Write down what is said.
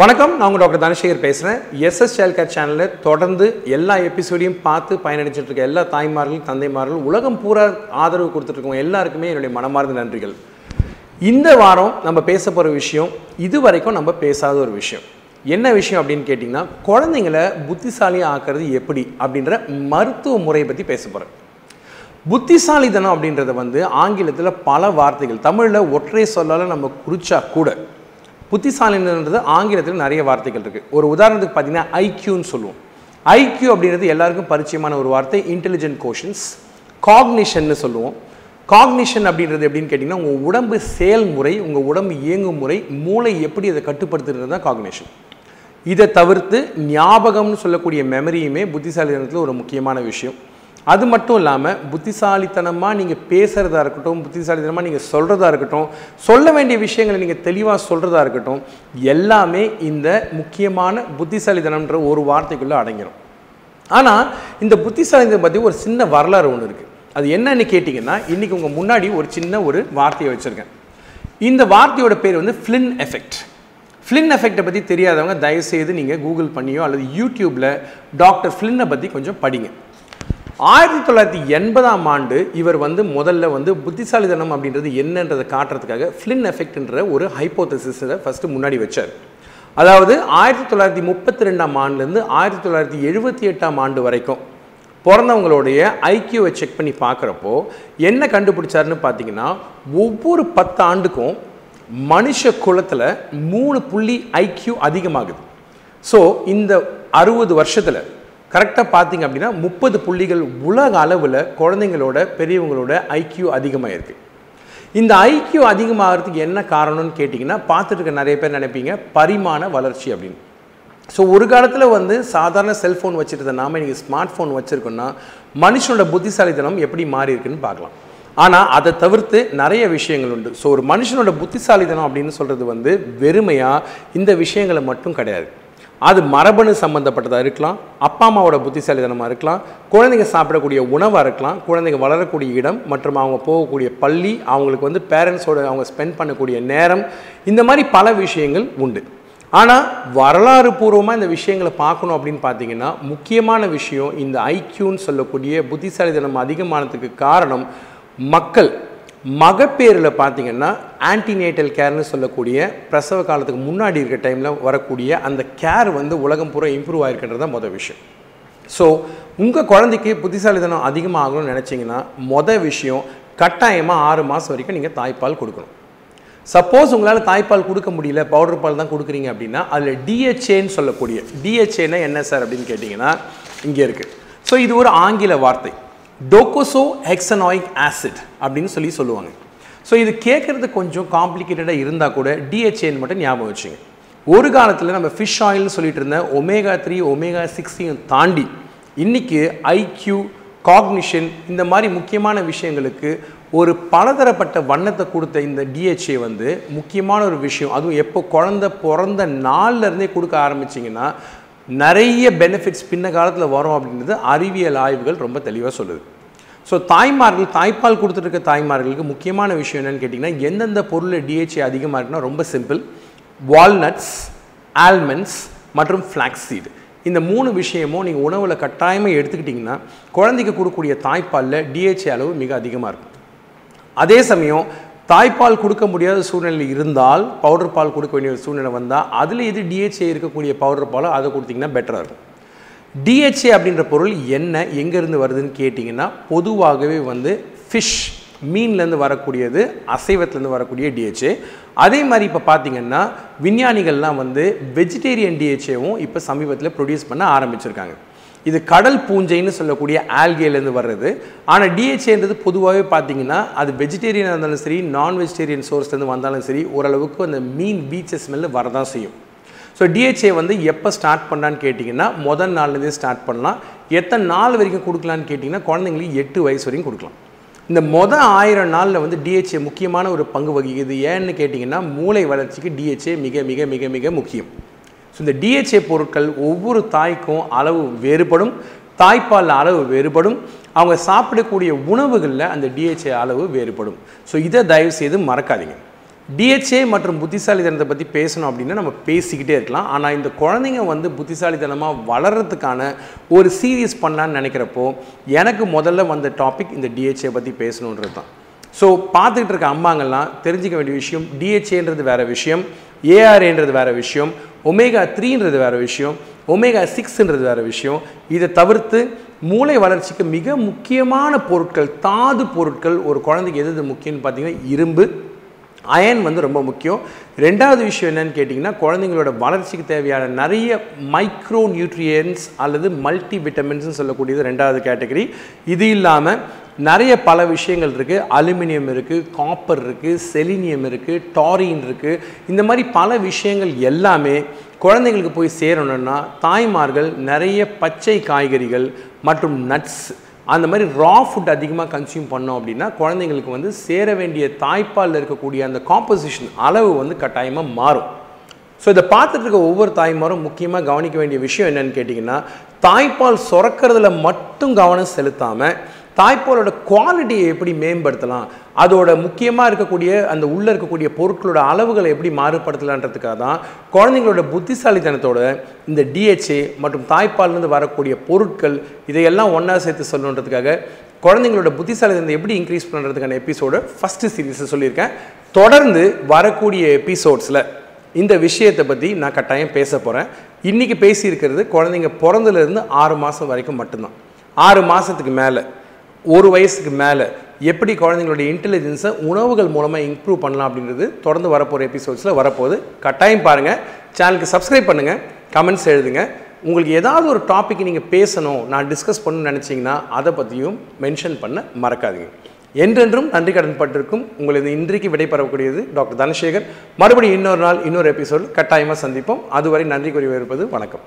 வணக்கம் நான் உங்கள் டாக்டர் தனசேகர் பேசுகிறேன் எஸ்எஸ் சைல்ட் கேர் சேனலில் தொடர்ந்து எல்லா எபிசோடையும் பார்த்து பயனடைச்சிட்டு இருக்க எல்லா தாய்மார்களும் தந்தைமார்களும் உலகம் பூரா ஆதரவு கொடுத்துட்ருக்கவங்க எல்லாருக்குமே என்னுடைய மனமார்ந்த நன்றிகள். இந்த வாரம் நம்ம பேச போகிற விஷயம் இது வரைக்கும் நம்ம பேசாத ஒரு விஷயம். என்ன விஷயம் அப்படின்னு கேட்டிங்கன்னா குழந்தைங்களை புத்திசாலியாக ஆக்குறது எப்படி அப்படின்ற மருத்துவ முறையை பற்றி பேச போகிறேன் புத்திசாலித்தனம் அப்படின்றத வந்து ஆங்கிலத்தில் பல வார்த்தைகள் தமிழில் ஒற்றை சொல்லால் நம்ம குறிச்சா கூட புத்திசாலின்றது ஆங்கிலத்தில் நிறைய வார்த்தைகள் இருக்குது ஒரு உதாரணத்துக்கு பார்த்தீங்கன்னா ஐக்யூன்னு சொல்லுவோம். ஐக்யூ அப்படின்றது எல்லாருக்கும் பரிச்சயமான ஒரு வார்த்தை இன்டெலிஜென்ட் கோஷன்ஸ் காக்னிஷன்னு சொல்லுவோம். காக்னிஷன் அப்படின்றது எப்படின்னு கேட்டிங்கன்னா உங்கள் உடம்பு செயல்முறை உங்கள் உடம்பு இயங்கும் முறை மூளை எப்படி அதை கட்டுப்படுத்துறது தான் காக்னிஷன் இதை தவிர்த்து ஞாபகம்னு சொல்லக்கூடிய மெமரியுமே புத்திசாலித்தனத்தில் ஒரு முக்கியமான விஷயம். அது மட்டும் இல்லாமல் புத்திசாலித்தனமாக நீங்கள் பேசுகிறதா இருக்கட்டும் புத்திசாலித்தனமாக நீங்கள் சொல்கிறதா இருக்கட்டும் சொல்ல வேண்டிய விஷயங்களை நீங்கள் தெளிவாக சொல்கிறதா இருக்கட்டும் எல்லாமே இந்த முக்கியமான புத்திசாலித்தனம்ன்ற ஒரு வார்த்தைக்குள்ளே அடங்கிடும் ஆனால் இந்த புத்திசாலித்தனம் பற்றி ஒரு சின்ன வரலாறு ஒன்று இருக்குது அது என்னன்னு கேட்டிங்கன்னா இன்றைக்கி உங்கள் முன்னாடி ஒரு சின்ன ஒரு வார்த்தையை வச்சுருக்கேன். இந்த வார்த்தையோட பேர் வந்து ஃப்ளின் எஃபெக்ட் ஃப்ளின் எஃபெக்டை பற்றி தெரியாதவங்க தயவுசெய்து நீங்கள் கூகுள் பண்ணியோ அல்லது யூடியூப்பில் டாக்டர் ஃப்ளின்னை பற்றி கொஞ்சம் படிங்க. ஆயிரத்தி தொள்ளாயிரத்தி எண்பதாம் ஆண்டு இவர் வந்து முதல்ல வந்து புத்திசாலித்தனம் அப்படின்றது என்னன்றதை காட்டுறதுக்காக ஃப்ளின் எஃபெக்ட்ன்ற ஒரு ஹைப்போதசிஸை ஃபஸ்ட்டு முன்னாடி வச்சார். அதாவது ஆயிரத்தி தொள்ளாயிரத்தி முப்பத்தி ரெண்டாம் ஆண்டுலேருந்து ஆயிரத்தி தொள்ளாயிரத்தி எழுபத்தி எட்டாம் ஆண்டு வரைக்கும் பிறந்தவங்களுடைய ஐக்கியூவை செக் பண்ணி பார்க்குறப்போ என்ன கண்டுபிடிச்சாருன்னு பார்த்தீங்கன்னா ஒவ்வொரு பத்து ஆண்டுக்கும் மனுஷ குலத்தில் மூணு புள்ளி ஐக்கியூ அதிகமாகுது. ஸோ இந்த அறுபது வருஷத்தில் கரெக்டாக பார்த்தீங்க அப்படின்னா முப்பது புள்ளிகள் உலக அளவில் குழந்தைங்களோட பெரியவங்களோட ஐக்கியூ அதிகமாக இருக்குது இந்த ஐக்கியூ அதிகமாகிறதுக்கு என்ன காரணம்னு கேட்டிங்கன்னா பார்த்துட்டு இருக்க நிறைய பேர் நினைப்பீங்க பரிமாண வளர்ச்சி அப்படின்னு. ஸோ ஒரு காலத்தில் வந்து சாதாரண செல்ஃபோன் வச்சுருந்த நாம இன்றைக்கி ஸ்மார்ட் ஃபோன் வச்சுருக்கோன்னா மனுஷனோட புத்திசாலித்தனம் எப்படி மாறி இருக்குன்னு பார்க்கலாம். ஆனால் அதை தவிர்த்து நிறைய விஷயங்கள் உண்டு. ஸோ ஒரு மனுஷனோட புத்திசாலித்தனம் அப்படின்னு சொல்கிறது வந்து வெறுமையாக இந்த விஷயங்களை மட்டும் கிடையாது. அது மரபணு சம்மந்தப்பட்டதாக இருக்கலாம் அப்பா அம்மாவோட புத்திசாலித்தனமாக இருக்கலாம் குழந்தைங்க சாப்பிடக்கூடிய உணவாக இருக்கலாம் குழந்தைங்க வளரக்கூடிய இடம் மற்றும் அவங்க போகக்கூடிய பள்ளி அவங்களுக்கு வந்து பேரண்ட்ஸோட அவங்க ஸ்பெண்ட் பண்ணக்கூடிய நேரம் இந்த மாதிரி பல விஷயங்கள் உண்டு. ஆனால் வரலாறு பூர்வமாக இந்த விஷயங்களை பார்க்கணும் அப்படின்னு பார்த்தீங்கன்னா முக்கியமான விஷயம் இந்த ஐக்கியூன்னு சொல்லக்கூடிய புத்திசாலித்தனம் அதிகமானதுக்கு காரணம் மக்கள். மகப்பேறில் பார்த்தீங்கன்னா ஆன்டிநேட்டல் கேர்னு சொல்லக்கூடிய பிரசவ காலத்துக்கு முன்னாடி இருக்க டைமில் வரக்கூடிய அந்த கேர் வந்து உலகம் பூரா இம்ப்ரூவ் ஆகிருக்கின்றது தான் மொதல் விஷயம். ஸோ உங்கள் குழந்தைக்கு புத்திசாலித்தனம் அதிகமாகணும்னு நினச்சிங்கன்னா மொதல் விஷயம் கட்டாயமாக ஆறு மாதம் வரைக்கும் நீங்கள் தாய்ப்பால் கொடுக்கணும். சப்போஸ் உங்களால் தாய்ப்பால் கொடுக்க முடியல பவுடர் பால் தான் கொடுக்குறீங்க அப்படின்னா அதில் டிஹெச்ஏன்னு சொல்லக்கூடிய டிஹெச்ஏன்னா என்ன சார் அப்படின்னு கேட்டிங்கன்னா இங்கே இருக்குது ஸோ இது ஒரு ஆங்கில வார்த்தை. டோகோசோ ஹெக்ஸனாயிக் ஆசிட் அப்படின்னு சொல்லி சொல்லுவாங்க. ஸோ இது கேட்குறது கொஞ்சம் காம்ப்ளிகேட்டடாக இருந்தால் கூட டிஹெச்ஏன்னு மட்டும் ஞாபகம் வச்சுங்க. ஒரு காலத்தில் நம்ம ஃபிஷ் ஆயில்னு சொல்லிட்டு இருந்த ஒமேகா த்ரீ ஒமேகா சிக்ஸையும் தாண்டி இன்றைக்கி ஐக்யூ காக்னிஷன் இந்த மாதிரி முக்கியமான விஷயங்களுக்கு ஒரு பலதரப்பட்ட வண்ணத்தை கொடுத்த இந்த டிஹெச்ஏ வந்து முக்கியமான ஒரு விஷயம். அதுவும் எப்போ குழந்த பிறந்த நாள்லேருந்தே கொடுக்க ஆரம்பிச்சிங்கன்னா நிறைய பெனிஃபிட்ஸ் பின்ன காலத்தில் வரும் அப்படின்றது அறிவியல் ஆய்வுகள் ரொம்ப தெளிவாக சொல்லுது. ஸோ தாய்மார்கள் தாய்ப்பால் கொடுத்துருக்க தாய்மார்களுக்கு முக்கியமான விஷயம் என்னென்னு கேட்டிங்கன்னா எந்தெந்த பொருளில் டிஹெச்ஏ அதிகமாக இருக்குன்னா ரொம்ப சிம்பிள் வால்நட்ஸ் ஆல்மண்ட்ஸ் மற்றும் ஃப்ளாக்ஸீடு இந்த மூணு விஷயமும் நீங்கள் உணவில் கட்டாயமாக எடுத்துக்கிட்டிங்கன்னா குழந்தைக்கு கொடுக்கக்கூடிய தாய்ப்பாலில் டிஹெச்ஏ அளவு மிக அதிகமாக இருக்கும். அதே சமயம் தாய்ப்பால் கொடுக்க முடியாத சூழ்நிலை இருந்தால் பவுடர் பால் கொடுக்க வேண்டிய ஒரு சூழ்நிலை வந்தால் அதில் எது டிஹெச்ஏ இருக்கக்கூடிய பவுடர் பாலோ அதை கொடுத்திங்கன்னா பெட்டராக இருக்கும். டிஹெச்ஏ அப்படின்ற பொருள் என்ன எங்கேருந்து வருதுன்னு கேட்டிங்கன்னா பொதுவாகவே வந்து ஃபிஷ் மீன்லேருந்து வரக்கூடியது அசைவத்துலேருந்து வரக்கூடிய டிஹெச்ஏ அதே மாதிரி இப்போ பார்த்தீங்கன்னா விஞ்ஞானிகள்லாம் வந்து வெஜிடேரியன் டிஹெச்ஏவும் இப்போ சமீபத்தில் ப்ரொடியூஸ் பண்ண ஆரம்பிச்சிருக்காங்க. இது கடல் பூஞ்சைன்னு சொல்லக்கூடிய ஆல்கேலேருந்து வர்றது. ஆனால் டிஹெச்ஏன்றது பொதுவாகவே பார்த்தீங்கன்னா அது வெஜிடேரியனாக இருந்தாலும் சரி நான் வெஜிடேரியன் சோர்ஸ்லேருந்து வந்தாலும் சரி ஓரளவுக்கு அந்த மீன் பீச்சஸ் ஸ்மெல்லு வரதான் செய்யும். ஸோ டிஹெச்ஏ வந்து எப்போ ஸ்டார்ட் பண்ணான்னு கேட்டிங்கன்னா முதல் நாள்லேருந்தே ஸ்டார்ட் பண்ணலாம். எத்தனை நாள் வரைக்கும் கொடுக்கலான்னு கேட்டிங்கன்னா குழந்தைங்களுக்கு எட்டு வயசு வரைக்கும் கொடுக்கலாம். இந்த மொதல் ஆயிரம் நாளில் வந்து டிஹெச்ஏ முக்கியமான ஒரு பங்கு வகிக்குது. ஏன்னு கேட்டிங்கன்னா மூளை வளர்ச்சிக்கு டிஹெச்ஏ மிக மிக மிக மிக முக்கியம். ஸோ இந்த டிஹெச்ஏ பொருட்கள் ஒவ்வொரு தாய்க்கும் அளவு வேறுபடும் தாய்ப்பால் அளவு வேறுபடும். அவங்க சாப்பிடக்கூடிய உணவுகளில் அந்த டிஹெச்ஏ அளவு வேறுபடும். ஸோ இதை தயவு செய்து மறக்காதீங்க டிஹெச்ஏ மற்றும் புத்திசாலித்தனத்தை பற்றி பேசணும் அப்படின்னா நம்ம பேசிக்கிட்டே இருக்கலாம். ஆனால் இந்த குழந்தைங்க வந்து புத்திசாலித்தனமாக வளர்கிறதுக்கான ஒரு சீரியஸ் பண்ணலான்னு நினைக்கிறப்போ எனக்கு முதல்ல வந்த டாபிக் இந்த டிஹெச்ஏ பற்றி பேசணுன்றது தான். ஸோ பார்த்துக்கிட்டு இருக்க அம்மாங்கள்லாம் தெரிஞ்சிக்க வேண்டிய விஷயம் டிஹெச்ஏன்றது வேறு விஷயம். ஏஆர்ஏன்றது வேறு விஷயம் ஒமேகா த்ரீன்றது வேறு விஷயம் ஒமேகா சிக்ஸ்ன்றது வேறு விஷயம். இதை தவிர்த்து மூளை வளர்ச்சிக்கு மிக முக்கியமான பொருட்கள் தாது பொருட்கள் ஒரு குழந்தைக்கு எது முக்கியம்னு பார்த்தீங்கன்னா இரும்பு அயன் வந்து ரொம்ப முக்கியம். ரெண்டாவது விஷயம் என்னன்னு கேட்டிங்கன்னா குழந்தைங்களோட வளர்ச்சிக்கு தேவையான நிறைய மைக்ரோ நியூட்ரியன்ஸ் அல்லது மல்டி விட்டமின்ஸ்னு சொல்லக்கூடியது ரெண்டாவது கேட்டகரி இது இல்லாமல் நிறைய பல விஷயங்கள் இருக்குது அலுமினியம் இருக்குது காப்பர் இருக்குது செலினியம் இருக்குது டாரின் இருக்குது இந்த மாதிரி பல விஷயங்கள் எல்லாமே குழந்தைங்களுக்கு போய் சேரணும்னா தாய்மார்கள் நிறைய பச்சை காய்கறிகள் மற்றும் நட்ஸ் அந்த மாதிரி ரா ஃபுட் அதிகமாக கன்சியூம் பண்ணோம் அப்படின்னா குழந்தைங்களுக்கு வந்து சேர வேண்டிய தாய்ப்பாலில் இருக்கக்கூடிய அந்த காம்போசிஷன் அளவு வந்து கட்டாயமாக மாறும். ஸோ இதை பார்த்துட்டு இருக்க ஒவ்வொரு தாய்மாரும் முக்கியமாக கவனிக்க வேண்டிய விஷயம் என்னென்னு கேட்டிங்கன்னா தாய்ப்பால் சுரக்கிறதுல மட்டும் கவனம் செலுத்தாமல் தாய்ப்பாலோட குவாலிட்டியை எப்படி மேம்படுத்தலாம்? அதோட முக்கியமாக இருக்கக்கூடிய அந்த உள்ளே இருக்கக்கூடிய பொருட்களோட அளவுகளை எப்படி மாறுபடுத்தலான்றதுக்காக தான் குழந்தைங்களோட புத்திசாலித்தனத்தோட இந்த டிஹெச்ஏ மற்றும் தாய்ப்பால்லேருந்து வரக்கூடிய பொருட்கள் இதையெல்லாம் ஒன்றா சேர்த்து சொல்லணுன்றதுக்காக குழந்தைங்களோட புத்திசாலித்தனத்தை எப்படி இன்க்ரீஸ் பண்ணுறதுக்கான எபிசோடு ஃபஸ்ட்டு சீரீஸை சொல்லியிருக்கேன். தொடர்ந்து வரக்கூடிய எபிசோட்ஸில் இந்த விஷயத்தை பற்றி நான் கட்டாயம் பேச போகிறேன் இன்றைக்கி பேசியிருக்கிறது குழந்தைங்க பிறந்ததுலேருந்து ஆறு மாதம் வரைக்கும் மட்டும்தான். ஆறு மாதத்துக்கு மேலே. ஒரு வயசுக்கு மேலே எப்படி குழந்தைங்களுடைய இன்டெலிஜென்ஸை உணவுகள் மூலமாக இம்ப்ரூவ் பண்ணலாம் அப்படின்றது தொடர்ந்து வரப்போகிற எபிசோட்ஸில் வரப்போகுது. கட்டாயம் பாருங்கள் சேனலுக்கு சப்ஸ்கிரைப் பண்ணுங்கள் கமெண்ட்ஸ் எழுதுங்க. உங்களுக்கு ஏதாவது ஒரு டாபிக் நீங்கள் பேசணும் நான் டிஸ்கஸ் பண்ணணும்னு நினச்சிங்கன்னா அதை பற்றியும் மென்ஷன் பண்ண மறக்காதீங்க. என்றென்றும் நன்றி கடன் பட்டிருக்கும். உங்களது இன்றைக்கு விடைபெறக்கூடியது டாக்டர் தனசேகர். மறுபடியும் இன்னொரு நாள் இன்னொரு எபிசோடு கட்டாயமாக சந்திப்போம். அதுவரை நன்றி கூறி இருப்பது வணக்கம்.